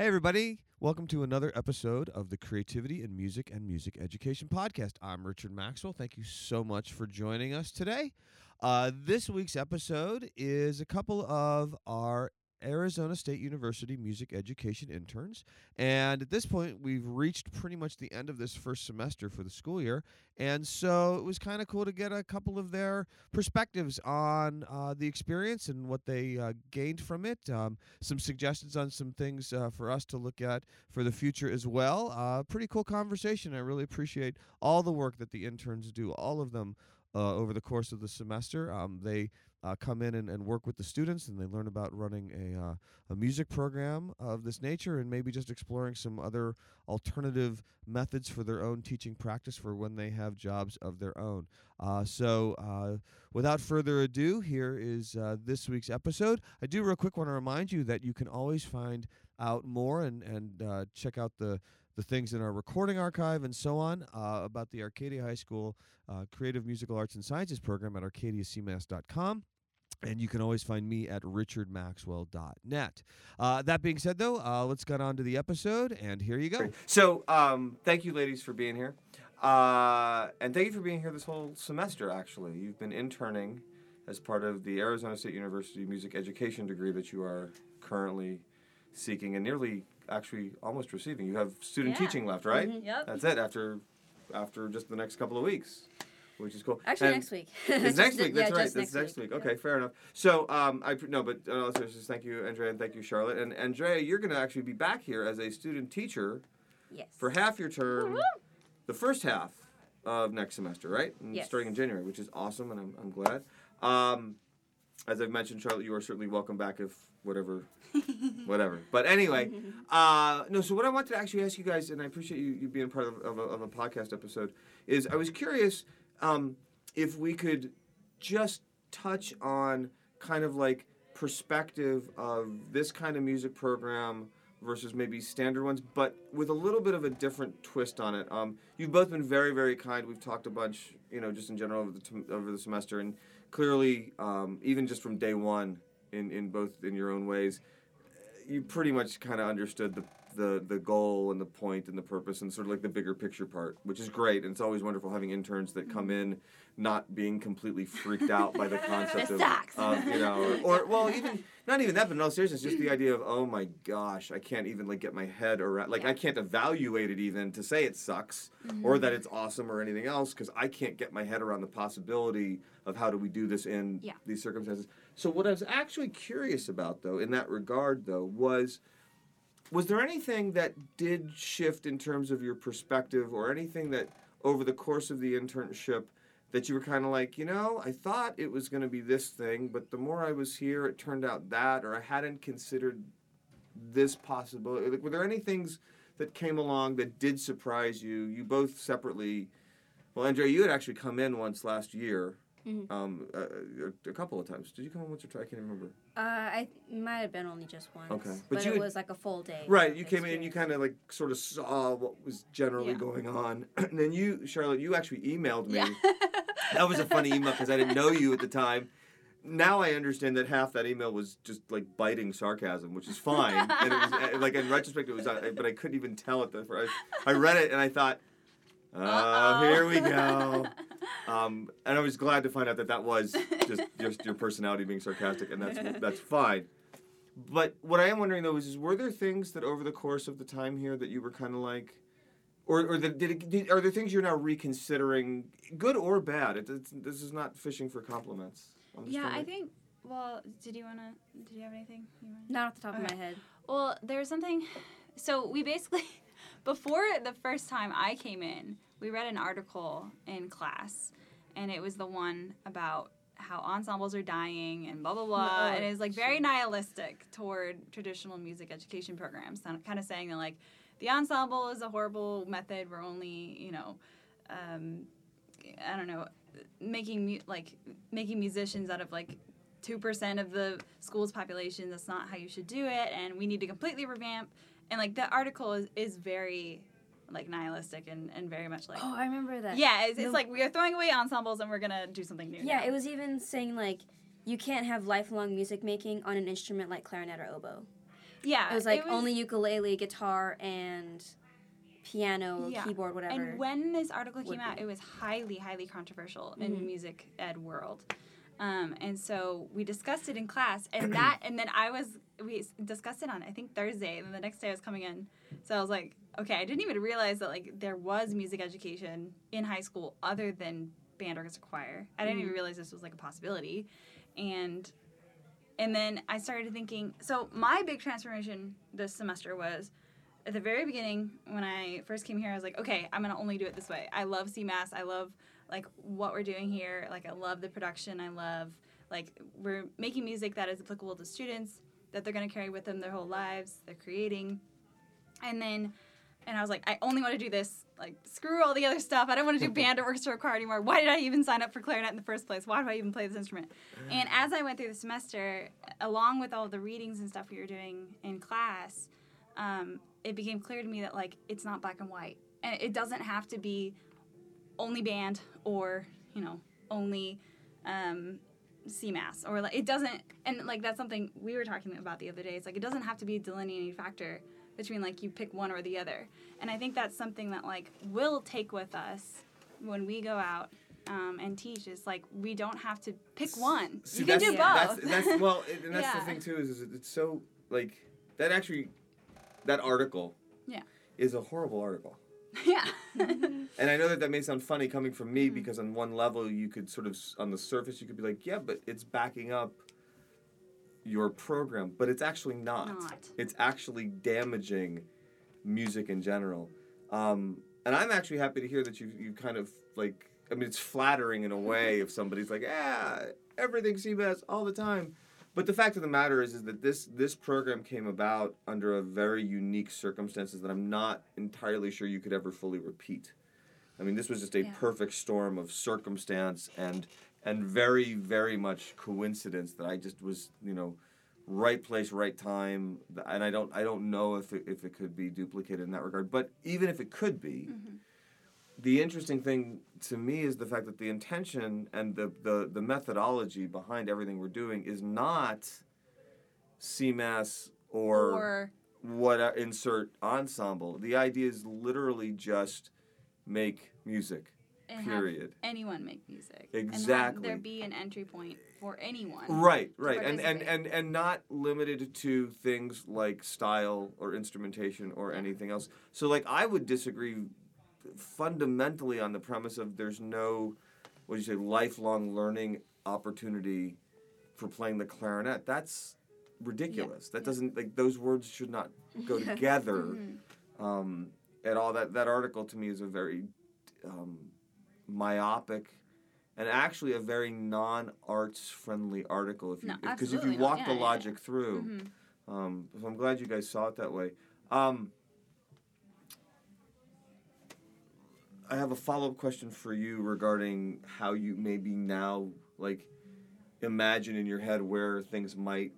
Hey, everybody. Welcome to another episode of the Creativity in Music and Music Education Podcast. I'm Richard Maxwell. Thank you so much for joining us today. Uh, this week's episode is a couple of our Arizona State University music education interns. And at this point, we've reached pretty much the end of this first semester for the school year. And so it was kind of cool to get a couple of their perspectives on uh, the experience and what they uh, gained from it. Um, some suggestions on some things uh, for us to look at for the future as well. Uh, pretty cool conversation. I really appreciate all the work that the interns do, all of them. Uh, over the course of the semester, um, they uh, come in and, and work with the students and they learn about running a, uh, a music program of this nature and maybe just exploring some other alternative methods for their own teaching practice for when they have jobs of their own. Uh, so, uh, without further ado, here is uh, this week's episode. I do real quick want to remind you that you can always find out more and, and uh, check out the the things in our recording archive and so on uh, about the Arcadia High School uh, Creative Musical Arts and Sciences program at arcadiacmass.com. And you can always find me at richardmaxwell.net. Uh, that being said, though, uh, let's get on to the episode, and here you go. So, um, thank you, ladies, for being here. Uh, and thank you for being here this whole semester, actually. You've been interning as part of the Arizona State University music education degree that you are currently seeking and nearly actually almost receiving. You have student Yeah. teaching left, right? Mhm. Yep. That's it after after just the next couple of weeks, which is cool. Actually, And- next week. It's next week. That's yeah, right. That's next week. Yeah. Okay, fair enough. So, um, I no, but uh, also just thank you, Andrea, and thank you, Charlotte. And Andrea, you're going to actually be back here as a student teacher Yes. for half your term, the first half of next semester, right? And Yes. Starting in January, which is awesome, and I'm, I'm glad. Um, as I've mentioned, Charlotte, you are certainly welcome back if whatever, whatever. But anyway, uh, no. So what I wanted to actually ask you guys, and I appreciate you, you being part of, of, a, of a podcast episode, is I was curious um, if we could just touch on kind of like perspective of this kind of music program versus maybe standard ones, but with a little bit of a different twist on it. Um, you've both been very, very kind. We've talked a bunch, you know, just in general over the t- over the semester, and clearly, um, even just from day one, in in both in your own ways, you pretty much kind of understood the. The, the goal and the point and the purpose and sort of like the bigger picture part, which is great. And it's always wonderful having interns that come in not being completely freaked out by the concept of, of, you know, or, or well, even not even that, but in all seriousness, just the idea of oh my gosh, I can't even like get my head around, like I can't evaluate it even to say it sucks or mm-hmm. that it's awesome or anything else because I can't get my head around the possibility of how do we do this in Yeah. these circumstances. So what I was actually curious about though, in that regard though, was was there anything that did shift in terms of your perspective or anything that over the course of the internship that you were kind of like, you know, I thought it was going to be this thing, but the more I was here, it turned out that, or I hadn't considered this possibility. Like, were there any things that came along that did surprise you? You both separately. Well, Andrea, you had actually come in once last year, Mhm. um, a, a, a couple of times. Did you come in once or twice? I can't remember. Uh, I might have been only just once. Okay. But But, you it was like a full day. Right, you came in and you kind of like sort of saw what was generally Yeah. going on. and then you, Charlotte, you actually emailed me. Yeah. that was a funny email because I didn't know you at the time. Now I understand that half that email was just like biting sarcasm, which is fine. and it was uh, like in retrospect, it was, uh, but I couldn't even tell it. The, I, I read it and I thought, oh, Uh-oh. here we go. Um, and I was glad to find out that that was just just your personality being sarcastic, and that's that's fine. But what I am wondering though is, is were there things that over the course of the time here that you were kind of like, or or that, did, it, did are there things you're now reconsidering, good or bad? It, it's, this is not fishing for compliments. I'm just Yeah, trying I think. Well, did you wanna? Did you have anything? You wanna? Not off the top of my head. Well, there was something. So we basically, before the first time I came in, we read an article in class, and it was the one about how ensembles are dying and blah blah blah, Oh, and it was like very nihilistic toward traditional music education programs, kind of saying that like the ensemble is a horrible method. We're only you know, um, I don't know, making mu- like making musicians out of like two percent of the school's population. That's not how you should do it, and we need to completely revamp. And like the article is, is very like nihilistic and, and very much like Oh, I remember that. yeah, it's, like we are throwing away ensembles and we're gonna do something new. Yeah, now. it was even saying like you can't have lifelong music making on an instrument like clarinet or oboe. Yeah, It was like only ukulele, guitar, and piano, Yeah. keyboard, whatever. And when this article came out, be. it was highly, highly controversial in Mhm. music ed world. Um, and so we discussed it in class, and that, and then I was, we discussed it on I think Thursday, and then the next day I was coming in, so I was like, okay, I didn't even realize that like there was music education in high school other than band orchestra choir. I didn't even Mhm. realize this was like a possibility, and and then I started thinking. So my big transformation this semester was at the very beginning when I first came here. I was like, okay, I'm gonna only do it this way. I love CMAS. I love like what we're doing here. Like I love the production. I love like we're making music that is applicable to students that they're gonna carry with them their whole lives. They're creating, and then. And I was like, I only want to do this. Like, screw all the other stuff. I don't want to do band or orchestra or choir anymore. Why did I even sign up for clarinet in the first place? Why do I even play this instrument? And as I went through the semester, along with all the readings and stuff we were doing in class, um, it became clear to me that like it's not black and white, and it doesn't have to be only band or you know only um, CMAS or like it doesn't. And like that's something we were talking about the other day. It's like it doesn't have to be a delineating factor between like you pick one or the other. And I think that's something that like we'll take with us when we go out um, and teach. Is like we don't have to pick one. You can do That's, both. that's well, it- and that's Yeah. the thing too is, is it's so like that actually that article. Yeah. Is a horrible article. yeah. And I know that that may sound funny coming from Mm-hmm. me because on one level you could sort of on the surface you could be like, yeah, but it's backing up your program, but it's actually not. Not. It's actually damaging music in general. Um, and I'm actually happy to hear that you you kind of like. I mean, it's flattering in a way if somebody's like, yeah, everything CMAS all the time. But the fact of the matter is, is that this this program came about under a very unique circumstances that I'm not entirely sure you could ever fully repeat. I mean, this was just a Yeah. perfect storm of circumstance and and very very much coincidence that I just was you know right place right time and I don't I don't know if it, if it could be duplicated in that regard. But even if it could be, mm-hmm. The interesting thing to me is the fact that the intention and the, the, the methodology behind everything we're doing is not CMAS or, or what uh, insert ensemble. The idea is literally just make music. Period. anyone make music. And Exactly. there be an entry point for anyone. Right, right, and, and and and not limited to things like style or instrumentation or anything else. So, like, I would disagree fundamentally on the premise of there's no, what do you say, lifelong learning opportunity for playing the clarinet. That's ridiculous. That yeah. doesn't like those words should not go together Mhm. um, at all. That that article to me is a very um, myopic and actually a very non-arts friendly article. If you No, because if you walk Yeah, the yeah, logic through, Mhm. um, so I'm glad you guys saw it that way. Um, I have a follow-up question for you regarding how you maybe now like imagine in your head where things might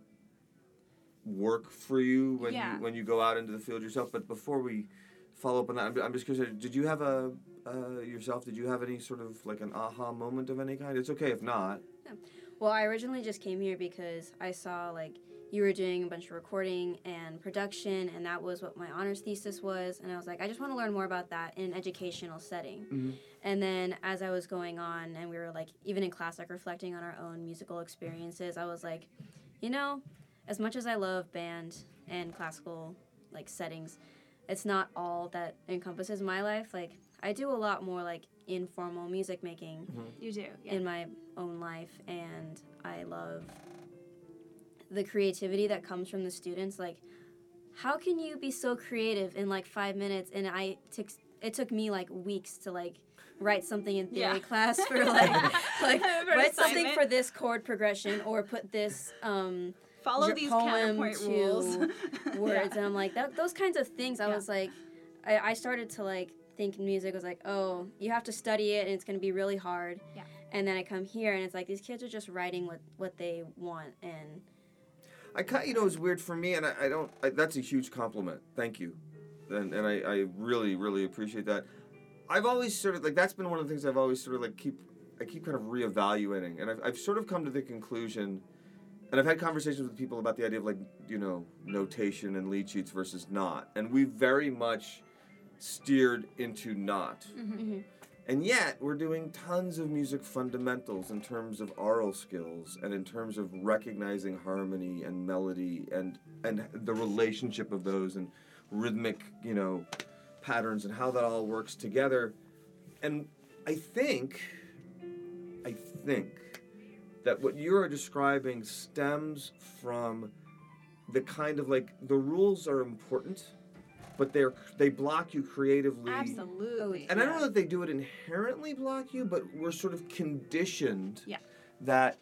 work for you when Yeah. you when you go out into the field yourself. But before we follow up on that, I'm, I'm just curious. Did you have a uh, yourself? Did you have any sort of like an aha moment of any kind? It's okay if not. Yeah. Well, I originally just came here because I saw like you were doing a bunch of recording and production, and that was what my honors thesis was. And I was like, I just want to learn more about that in an educational setting. Mhm. And then as I was going on, and we were like, even in class, like reflecting on our own musical experiences, I was like, you know, as much as I love band and classical like settings, it's not all that encompasses my life. Like, I do a lot more like informal music making You do. Yeah. in my own life and I love the creativity that comes from the students like how can you be so creative in like 5 minutes and I took it took me like weeks to like write something in theory Yeah. class for like like For write something for this chord progression or put this um Follow these poem counterpoint rules. words and I'm like that those kinds of things I Yeah. was like I, I started to like think music was like oh you have to study it and it's going to be really hard Yeah. and then I come here and it's like these kids are just writing what what they want and I kind you know it's weird for me, and I, I don't. I, that's a huge compliment. Thank you, and and I, I really really appreciate that. I've always sort of like that's been one of the things I've always sort of like keep I keep kind of reevaluating, and I've I've sort of come to the conclusion and I've had conversations with people about the idea of like you know notation and lead sheets versus not, and we very much steered into not. Mhm. And yet, we're doing tons of music fundamentals in terms of aural skills and in terms of recognizing harmony and melody and and the relationship of those and rhythmic, you know, patterns and how that all works together. And I think I think that what you're describing stems from the kind of like the rules are important, but they're they block you creatively Absolutely. and I don't know that they do it inherently block you, but we're sort of conditioned Yeah. that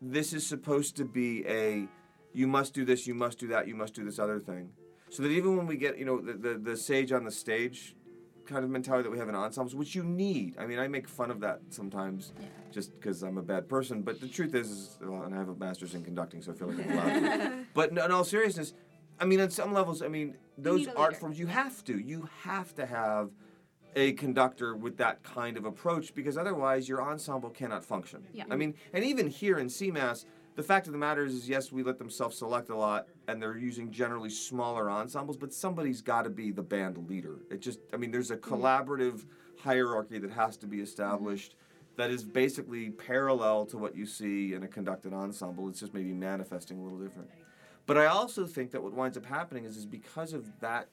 this is supposed to be a you must do this, you must do that, you must do this other thing. So that even when we get, you know, the, the, the sage on the stage kind of mentality that we have in ensembles, which you need. I mean, I make fun of that sometimes Yeah. just because I'm a bad person. But the truth is, is well, and I have a master's in conducting, so I feel like I'm allowed to. But in, in all seriousness, I mean, on some levels, I mean, those art forms, you have to. You have to have a conductor with that kind of approach because otherwise your ensemble cannot function. Yeah. I mean, and even here in CMAS, the fact of the matter is, is yes, we let them self-select a lot, and they're using generally smaller ensembles, but somebody's got to be the band leader. It just, I mean, there's a collaborative hierarchy that has to be established that is basically parallel to what you see in a conducted ensemble. It's just maybe manifesting a little different. But I also think that what winds up happening is, is because of that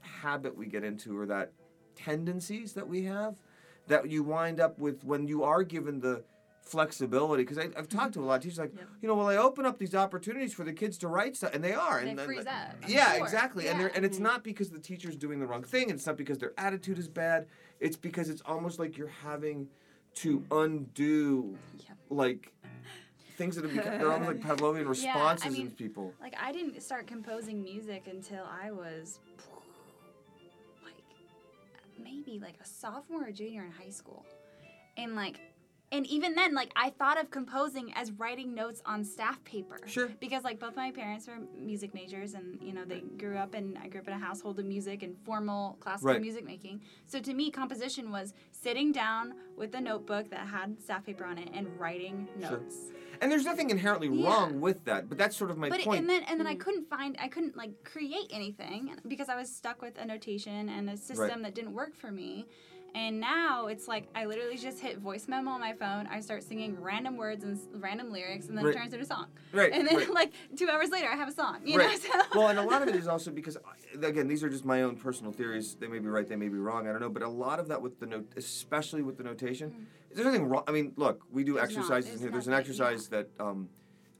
habit we get into or that tendencies that we have, that you wind up with when you are given the flexibility. Because I've talked to a lot of teachers like, Yep. you know, well, I open up these opportunities for the kids to write stuff, and they are. And and- freeze up. Yeah, sure. exactly. And they're, and it's mm-hmm. not because the teacher's doing the wrong thing. and It's not because their attitude is bad. It's because it's almost like you're having to undo Yep. like things that have become they're almost like Pavlovian responses mean, in people. Like I didn't start composing music until I was like maybe like a sophomore or junior in high school. And like and even then like I thought of composing as writing notes on staff paper. Sure. Because like both my parents were music majors and you know they grew up and I grew up in a household of music and formal classical Right. music making. So to me composition was sitting down with a notebook that had staff paper on it and writing Sure. notes. And there's nothing inherently Yeah. wrong with that, but that's sort of my but it- point. and then and then I mm. couldn't find I couldn't like create anything because I was stuck with a notation and a system that didn't work for me. And now it's like I literally just hit voice memo on my phone. I start singing random words and random lyrics, and then Right. it turns into a song. right. And then right. like two hours later, I have a song. You Right. know. So. well, and a lot of it is also because, again, these are just my own personal theories. They may be right, they may be wrong. I don't know. But a lot of that with the note, especially with the notation, is there's nothing wrong. I mean, look, we do. There's exercises There's here. There's an exercise that, um,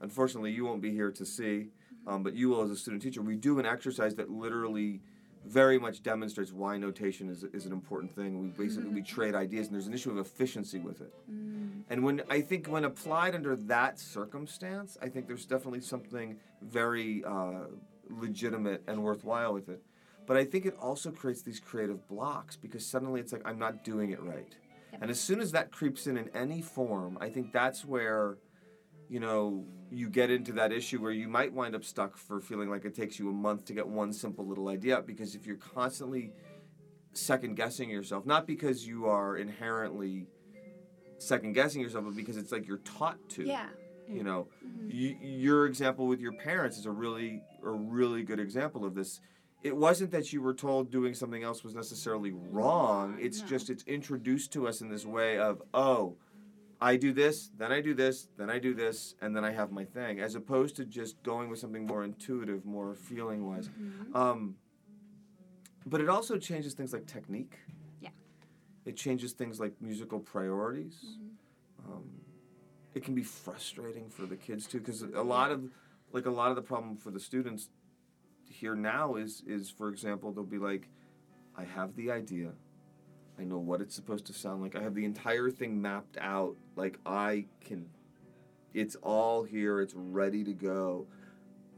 unfortunately, you won't be here to see, Mm-hmm. um, but you will as a student teacher. We do an exercise that literally very much demonstrates why notation is, is an important thing. We basically we trade ideas, and there's an issue of efficiency with it. Mm. And when I think when applied under that circumstance, I think there's definitely something very uh, legitimate and worthwhile with it. But I think it also creates these creative blocks because suddenly it's like I'm not doing it right. Yep. And as soon as that creeps in in any form, I think that's where you know you get into that issue where you might wind up stuck for feeling like it takes you a month to get one simple little idea out because if you're constantly second guessing yourself not because you are inherently second guessing yourself but because it's like you're taught to Yeah. you know Mhm. y- your example with your parents is a really a really good example of this it wasn't that you were told doing something else was necessarily wrong it's No. just it's introduced to us in this way of oh i do this then i do this then i do this and then i have my thing as opposed to just going with something more intuitive more feeling wise Mhm. um, but it also changes things like technique. Yeah. It changes things like musical priorities. Mm-hmm. Um, it can be frustrating for the kids too, because a lot of, like a lot of the problem for the students here now is is for example they'll be like, I have the idea. I know what it's supposed to sound like. I have the entire thing mapped out. Like I can, it's all here. It's ready to go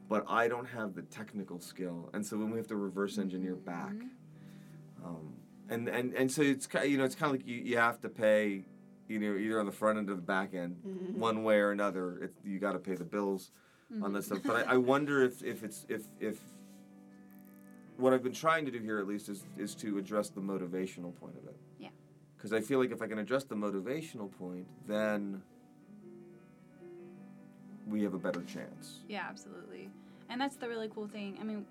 but I don't have the technical skill, and so then we have to reverse engineer mm-hmm. back. Um, and, and and so it's you know it's kind of like you, you have to pay, you know, either on the front end or the back end, mm-hmm. one way or another. It's, you got to pay the bills on that mm-hmm. stuff. But I, I wonder if, if it's if if what I've been trying to do here at least is is to address the motivational point of it. Yeah. Because I feel like if I can address the motivational point, then we have a better chance. Yeah, absolutely. And that's the really cool thing. I mean,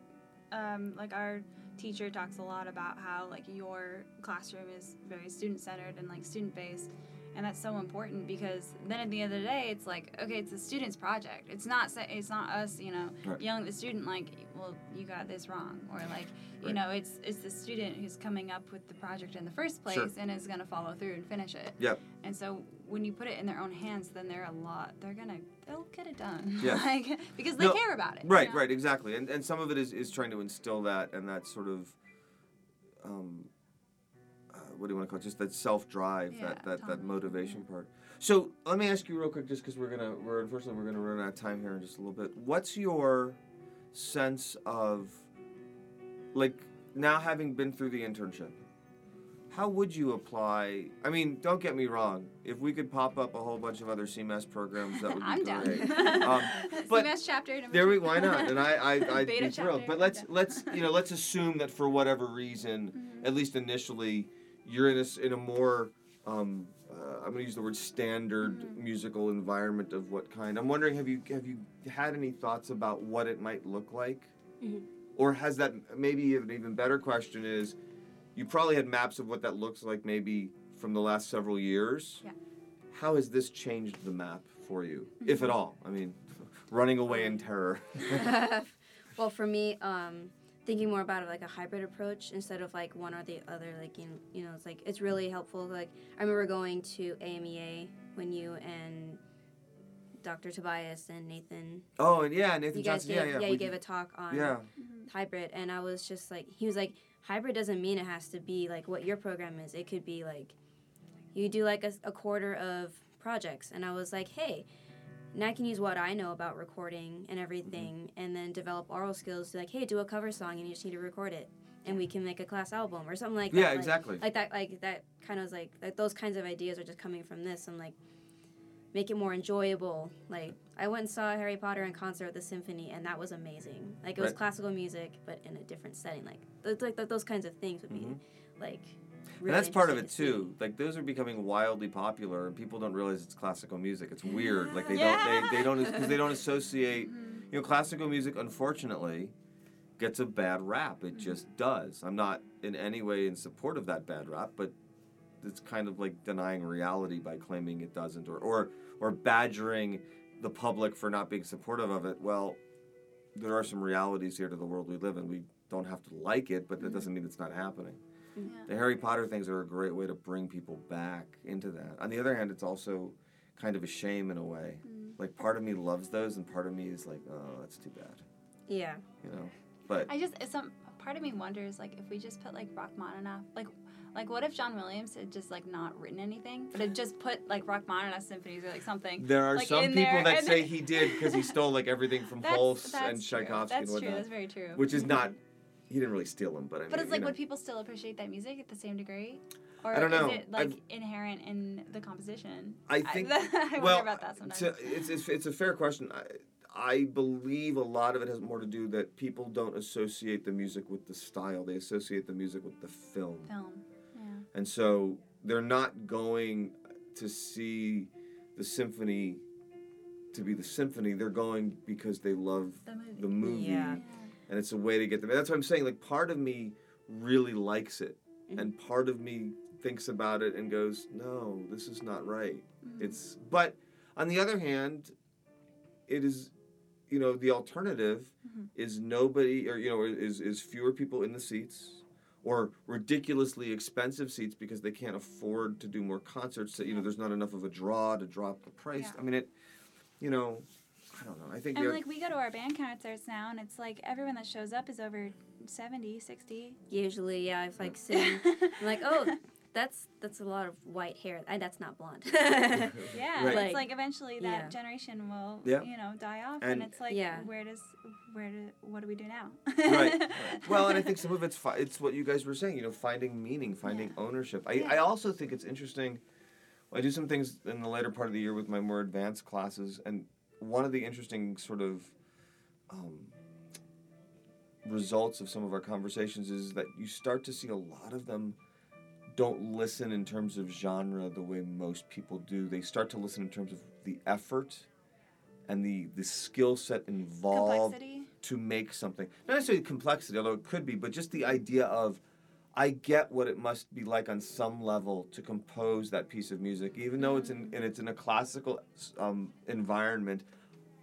um, like our teacher talks a lot about how like your classroom is very student centered and like student based. And that's so important because then at the end of the day, it's like okay, it's the student's project. It's not it's not us, you know, Right. yelling at the student like, well, you got this wrong, or like, you Right. know, it's it's the student who's coming up with the project in the first place Sure. and is gonna follow through and finish it. Yep. And so when you put it in their own hands, then they're a lot. They're gonna they'll get it done. Yeah. like because they No, care about it. you Right, know? right, exactly. And and some of it is, is trying to instill that and that sort of um, what do you want to call it? Just that self drive, Yeah, that that, that motivation part. So let me ask you real quick, just because we're gonna we're unfortunately we're gonna run out of time here in just a little bit. What's your sense of like now having been through the internship? How would you apply? I mean, don't get me wrong. If we could pop up a whole bunch of other CMAS programs, that would be I'm great. down. Um, but CMAS chapter There we why not? And I I I'd be thrilled. But let's let's you know let's assume that for whatever reason, Mm-hmm. at least initially, you're in a in a more um, uh, I'm going to use the word standard Mm-hmm. musical environment of what kind. I'm wondering have you have you had any thoughts about what it might look like, Mhm. or has that maybe an even better question is, you probably had maps of what that looks like maybe from the last several years. Yeah. How has this changed the map for you, if Mm-hmm. at all? I mean, running away in terror. well, for me, um, thinking more about it like a hybrid approach instead of like one or the other, like you know, you know, it's like it's really helpful. Like I remember going to AMEA when you and Dr. Tobias and Nathan, Oh, and yeah, Nathan you guys Johnson. gave, yeah, yeah, yeah. you we gave a talk on Yeah, mm-hmm. hybrid, and I was just like, he was like, hybrid doesn't mean it has to be like what your program is. It could be like, you do like a, a quarter of projects, and I was like, hey, now I can use what I know about recording and everything, and then develop aural skills. To like, hey, do a cover song, and you just need to record it, and we can make a class album or something like that. yeah, exactly. Like that, like that kind of like, like those kinds of ideas are just coming from this. I'm like, make it more enjoyable. Like I went and saw Harry Potter in concert at the symphony, and that was amazing. Like it was Right. classical music, but in a different setting. Like th- like th- those kinds of things would be Mhm. like. And that's part of it to too. Like those are becoming wildly popular, and people don't realize it's classical music. It's weird. Like they Yeah. don't they, they don't because they don't associate. Mhm. You know, classical music, unfortunately, gets a bad rap. It just does. I'm not in any way in support of that bad rap, but it's kind of like denying reality by claiming it doesn't, or or or badgering the public for not being supportive of it. Well, there are some realities here to the world we live in. We don't have to like it, but that doesn't mean it's not happening. Yeah. The Harry Potter things are a great way to bring people back into that. On the other hand, it's also kind of a shame in a way. Mm. Like part of me loves those, and part of me is like, oh, that's too bad. Yeah. You know. But I just it's some part of me wonders like if we just put like Rachmaninoff like like what if John Williams had just like not written anything but had just put like Rachmaninoff symphonies or like something. there are like, some in people there, that say he did because he stole like everything from That's, Holst that's and true. Tchaikovsky That's and true. That's very true. which is not. He didn't really steal them, but I mean. But it's you like know. would people still appreciate that music at the same degree? Or I don't know. is it like I've- inherent in the composition? I think. I, wonder well, about that sometimes. to- it's, it's it's a fair question. I, I believe a lot of it has more to do that people don't associate the music with the style; they associate the music with the film. Film. Yeah. And so they're not going to see the symphony to be the symphony. They're going because they love The movie. the movie. Yeah. And it's a way to get them. That's what I'm saying. Like, part of me really likes it. Mhm. And part of me thinks about it and goes, no, this is not right. Mhm. It's, but on the other hand, it is, you know, the alternative Mhm. is nobody, or, you know, is, is fewer people in the seats or ridiculously expensive seats because they can't afford to do more concerts. That, you know, there's not enough of a draw to drop the price. Yeah. I mean, it, you know, I don't know. I think And the- like we go to our band concerts now and it's like everyone that shows up is over 70, 60. Usually, yeah. I've like sitting. I'm like, oh, that's that's a lot of white hair. I, that's not blonde. Yeah, Right. it's like eventually that Yeah. generation will, Yeah. you know, die off, And- and, it's like, Yeah. where does, where do, what do we do now? right. right. Well, and I think some of it's fi- it's what you guys were saying. You know, finding meaning, finding ownership. I, I also think it's interesting. I do some things in the later part of the year with my more advanced classes, and one of the interesting sort of um, results of some of our conversations is that you start to see a lot of them don't listen in terms of genre the way most people do. They start to listen in terms of the effort and the the skill set involved Complexity. to make something. Not necessarily complexity, although it could be, but just the idea of I get what it must be like on some level to compose that piece of music, even though it's in and it's in a classical um, environment.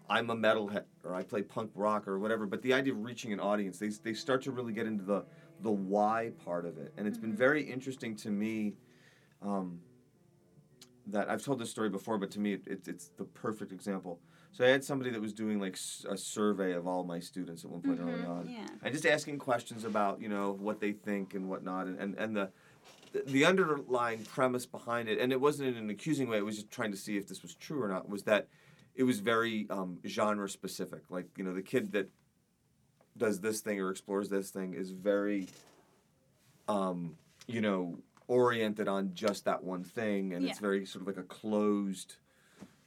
I'm a metalhead, or I play punk rock, or whatever. But the idea of reaching an audience, they they start to really get into the the why part of it, and it's been very interesting to me. Um, that I've told this story before, but to me, it, it's it's the perfect example. So I had somebody that was doing like a survey of all my students at one point early on, Yeah. and just asking questions about you know what they think and whatnot, and and, and the the- the underlying premise behind it, and it wasn't in an accusing way. It was just trying to see if this was true or not. Was that it was very um, genre specific. Like you know, the kid that does this thing or explores this thing is very, um, you know, oriented on just that one thing, and it's very sort of like a closed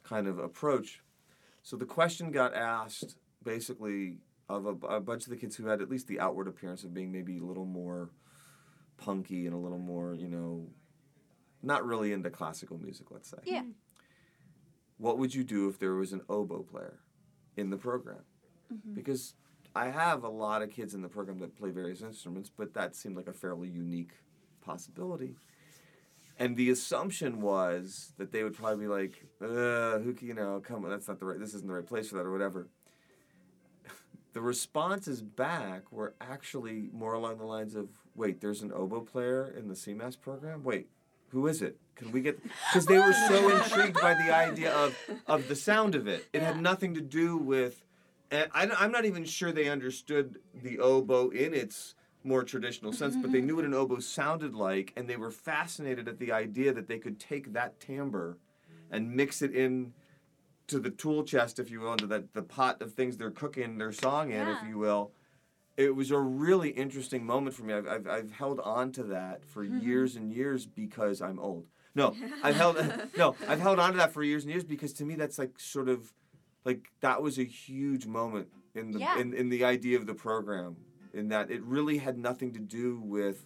kind of approach. So the question got asked basically of a, a bunch of the kids who had at least the outward appearance of being maybe a little more punky and a little more, you know, not really into classical music, let's say. Yeah. What would you do if there was an oboe player in the program? Mm-hmm. Because I have a lot of kids in the program that play various instruments, but that seemed like a fairly unique possibility. And the assumption was that they would probably be like, uh, who, can- you know, come on, that's not the right, this isn't the right place for that or whatever. The responses back were actually more along the lines of, wait, there's an oboe player in the CMAS program? Wait, who is it? Can we get, because they were so intrigued by the idea of, of the sound of it. It had nothing to do with, and I, I'm not even sure they understood the oboe in its more traditional sense, but they mm-hmm. knew what an oboe sounded like, and they were fascinated at the idea that they could take that timbre and mix it in to the tool chest, if you will, into that the pot of things they're cooking their song in, if you will. It was a really interesting moment for me. I've, I've, I've held on to that for mm-hmm. years and years because I'm old. No, I've held no, I've held on to that for years and years because to me that's like sort of like that was a huge moment in the Yeah. in, in the idea of the program in that it really had nothing to do with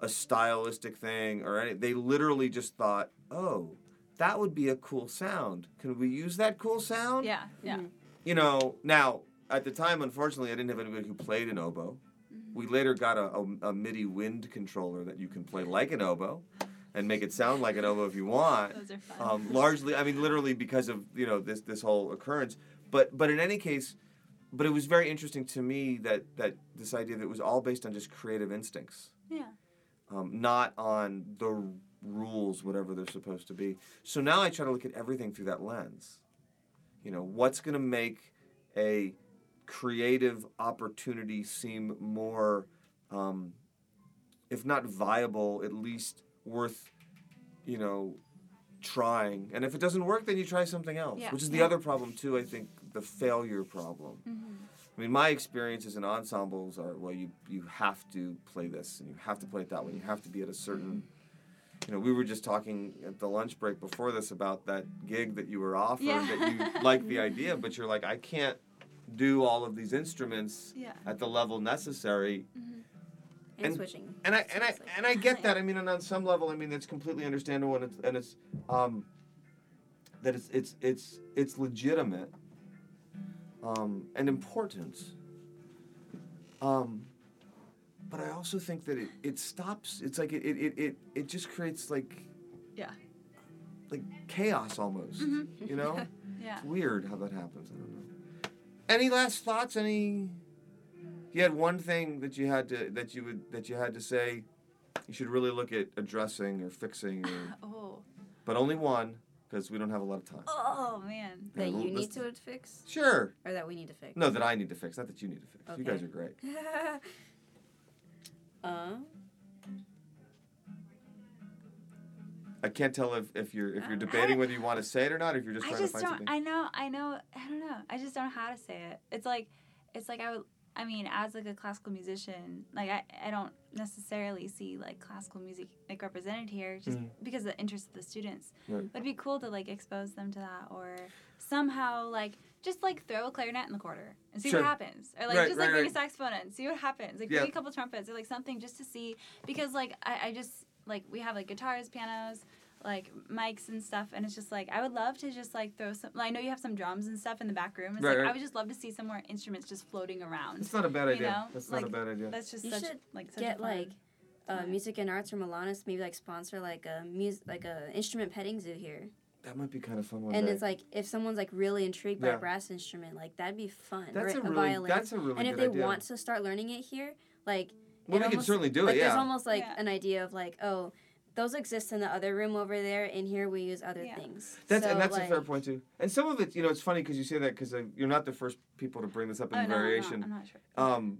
a stylistic thing or any they literally just thought oh that would be a cool sound can we use that cool sound Yeah. Yeah. you know now at the time unfortunately i didn't have anybody who played an oboe we later got a, a, a midi wind controller that you can play like an oboe and make it sound like an oboe if you want Those are fun. um, largely i mean literally because of you know this this whole occurrence but but in any case but it was very interesting to me that that this idea that it was all based on just creative instincts. Yeah. um, not on the r- rules whatever they're supposed to be. So now i try to look at everything through that lens. You know what's going to make a creative opportunity seem more um, if not viable at least worth you know trying. And if it doesn't work then you try something else Yeah, which is the yeah. other problem too i think the failure problem mm-hmm. I mean, my experiences in ensembles are well, you you have to play this and you have to play it that way. You have to be at a certain, mm-hmm. you know. We were just talking at the lunch break before this about that gig that you were offered Yeah. that you like the idea, but you're like, I can't do all of these instruments Yeah. at the level necessary. Mm-hmm. and, And- switching. And I and I and I get that. I mean, and on some level, I mean, it's completely understandable, and it's and it's um, that it's it's it's it's legitimate, um, and important. Um, but I also think that it, it stops. It's like it, it, it, it, just creates like Yeah. like chaos almost. You know, Yeah. it's weird how that happens. I don't know. Any last thoughts? Any? You had one thing that you had to that you would that you had to say, you should really look at addressing or fixing, or, Oh. but only one because we don't have a lot of time. Oh man. that you need to fix, Sure. or that we need to fix. No, that I need to fix. Not that you need to fix. You guys are great. uh, I can't tell if, if you're if you're Um, debating whether you want to say it or not. If you're just I trying just to find don't. something. I know. I know. I don't know. I just don't know how to say it. It's like, it's like I would. I mean, as like a classical musician, like I, I don't necessarily see like classical music like represented here, just Mhm. because of the interest of the students. Right. It'd be cool to like expose them to that, or somehow like just like throw a clarinet in the quarter and see Sure. what happens, or like Right, just right, like bring a saxophone in, see what happens, like Yeah. bring a couple trumpets or like something just to see, because like I, I just like we have like guitars, pianos, like mics and stuff and it's just like I would love to just like throw some I know you have some drums and stuff in the back room. It's Right, like right. I would just love to see some more instruments just floating around. It's not a bad You idea. know, That's like, not a bad idea. That's just You such should like such get fun like uh, time. music and arts or Milano's maybe like sponsor like a music like a instrument petting zoo here. That might be kind of fun one and day. it's like if someone's like really intrigued by Yeah. a brass instrument, like that'd be fun. that's or a really violin. that's a really and if they idea. want to start learning it here, like well, it we can certainly do like it. there's almost like Yeah. an idea of like, oh, those exist in the other room over there, and here we use other Yeah. things. That's so, and that's like, a fair point too. And some of it, you know, it's funny because you say that because you're not the first people to bring this up in Oh, no, variation. I'm not, I'm not sure. Um,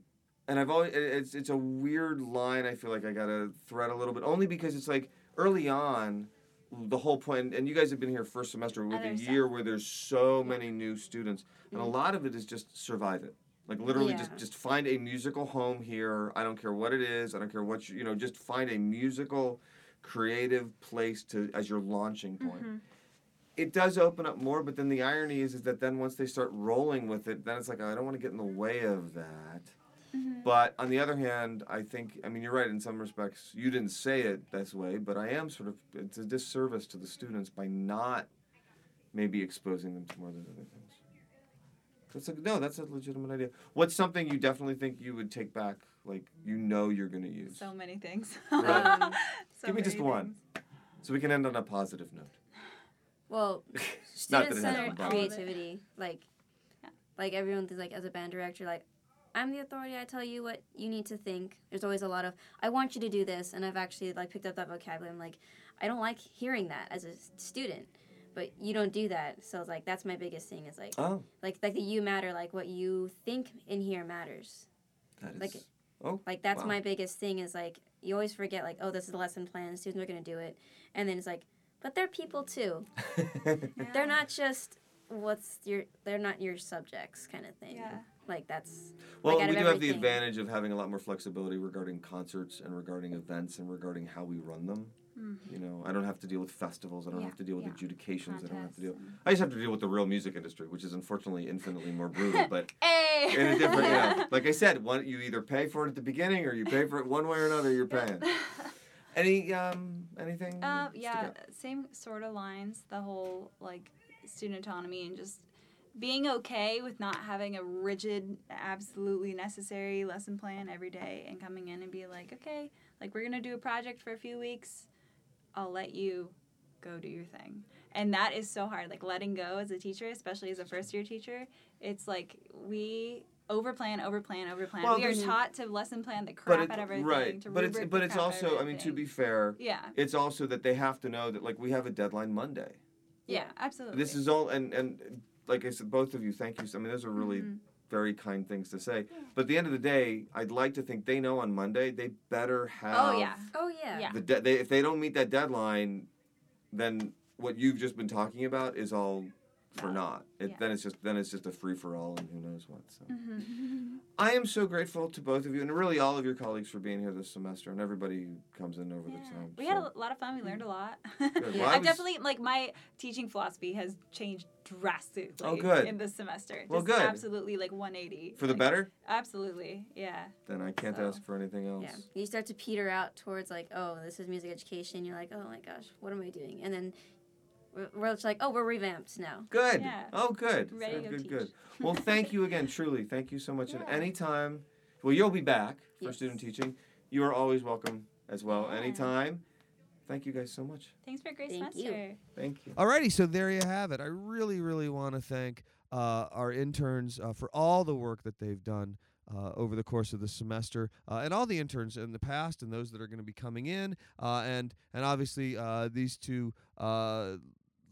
and I've always it's it's a weird line. I feel like I gotta thread a little bit, only because it's like early on, the whole point. And you guys have been here first semester with a Other year where there's so many new students, and a Mhm. lot of it is just survive it. Like literally, just just find a musical home here. I don't care what it is. I don't care what you you know. Just find a musical, creative place to as your launching point Mhm. it does open up more, but then the irony is, is that then once they start rolling with it, then it's like I don't want to get in the way of that. Mhm. But on the other hand, I think I mean you're right in some respects. You didn't say it this way, but I am sort of it's a disservice to the students by not maybe exposing them to more of those other things. That's a no, that's a legitimate idea. What's something you definitely think you would take back, like you know you're gonna use? So many things. Right. Um, So Give me just many one. So we can end on a positive note. well, Not that student it has centered to be positive. creativity, like, Yeah. like everyone thinks like as a band director, like. I'm the authority. I tell you what you need to think. There's always a lot of I want you to do this, and I've actually like picked up that vocabulary. I'm like, I don't like hearing that as a student, but you don't do that. So it's like that's my biggest thing. Is like Oh, like like the you matter. Like what you think in here matters. that is. Like, oh, Like that's Wow. my biggest thing is like you always forget like oh this is a lesson plan students are gonna do it and then it's like but they're people too Yeah. they're not just what's your they're not your subjects kind of thing Yeah. like that's Well, Like, we of do have the advantage of having a lot more flexibility regarding concerts and regarding events and regarding how we run them. Mm. You know, I don't have to deal with festivals. I don't Yeah, have to deal with yeah. adjudications. I don't have to deal. I just have to deal with the real music industry, which is unfortunately infinitely more brutal. But Hey. in a different, know, like I said, one you either pay for it at the beginning or you pay for it one way or another. You're paying. Any um anything? Uh, yeah, same sort of lines. The whole like student autonomy and just being okay with not having a rigid, absolutely necessary lesson plan every day, and coming in and be like, okay, like we're gonna do a project for a few weeks. I'll let you go do your thing, and that is so hard. Like letting go as a teacher, especially as a first year teacher, it's like we overplan, overplan, overplan. Well, we are taught to lesson plan the crap it, out of everything. right, but it's but it's crap out of also I mean to be fair, yeah, it's also that they have to know that like we have a deadline Monday. yeah, absolutely. This is all, and and like I said, both of you, thank you. I mean, those are really Mhm. Very kind things to say. But at the end of the day, I'd like to think they know on Monday they better have. Oh yeah. oh yeah Yeah. The de- they, if they don't meet that deadline, then what you've just been talking about is all for Valid. naught. It, Yeah. Then it's just then it's just a free for all, and who knows what. So Mm-hmm. I am so grateful to both of you, and really all of your colleagues for being here this semester, and everybody who comes in over the time. We so. had a lot of fun. We learned a lot. Well, I I was- definitely like my teaching philosophy has changed drastically. Oh, good. In this semester, Well, Just good. Absolutely, like 180. for the like, better. Absolutely, yeah. Then I can't So. ask for anything else. yeah you start to peter out towards like oh this is music education you're like oh my gosh what am i doing and then we're, we're just like oh we're revamped now Good. Yeah. Oh, good. Ready to good, good, teach. good. Well, thank you again, truly. Thank you so much. And anytime, well, you'll be back for Yes. student teaching. You are always welcome as well. Yeah. Anytime. Thank you guys so much. Thanks for a great Thank you. semester. Thank you. Alrighty, so there you have it. I really, really want to thank uh, our interns uh, for all the work that they've done uh, over the course of the semester, uh, and all the interns in the past, and those that are going to be coming in, uh, and and obviously uh, these two uh,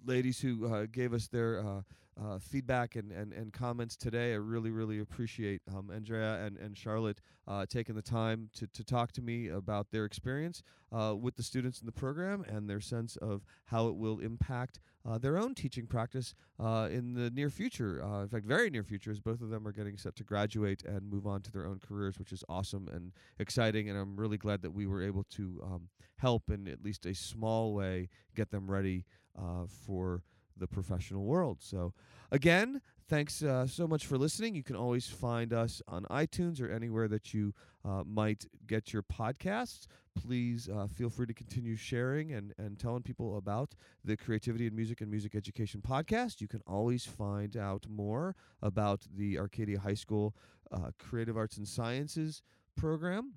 ladies who uh, gave us their. Uh, feedback and, and, and comments today. I really, really appreciate um, Andrea and, and Charlotte uh, taking the time to, to talk to me about their experience uh, with the students in the program and their sense of how it will impact uh, their own teaching practice uh, in the near future. Uh, in fact, very near future, as both of them are getting set to graduate and move on to their own careers, which is awesome and exciting. And I'm really glad that we were able to um, help in at least a small way get them ready uh, for the professional world. So, again, thanks uh, so much for listening. You can always find us on iTunes or anywhere that you uh, might get your podcasts. Please uh, feel free to continue sharing and, and telling people about the Creativity in Music and Music Education podcast. You can always find out more about the Arcadia High School uh, Creative Arts and Sciences program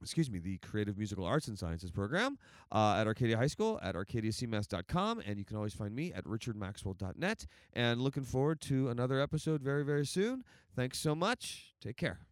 excuse me, the Creative Musical Arts and Sciences program uh, at Arcadia High School at arcadiacmass.com. And you can always find me at richardmaxwell.net. And looking forward to another episode very, very soon. Thanks so much. Take care.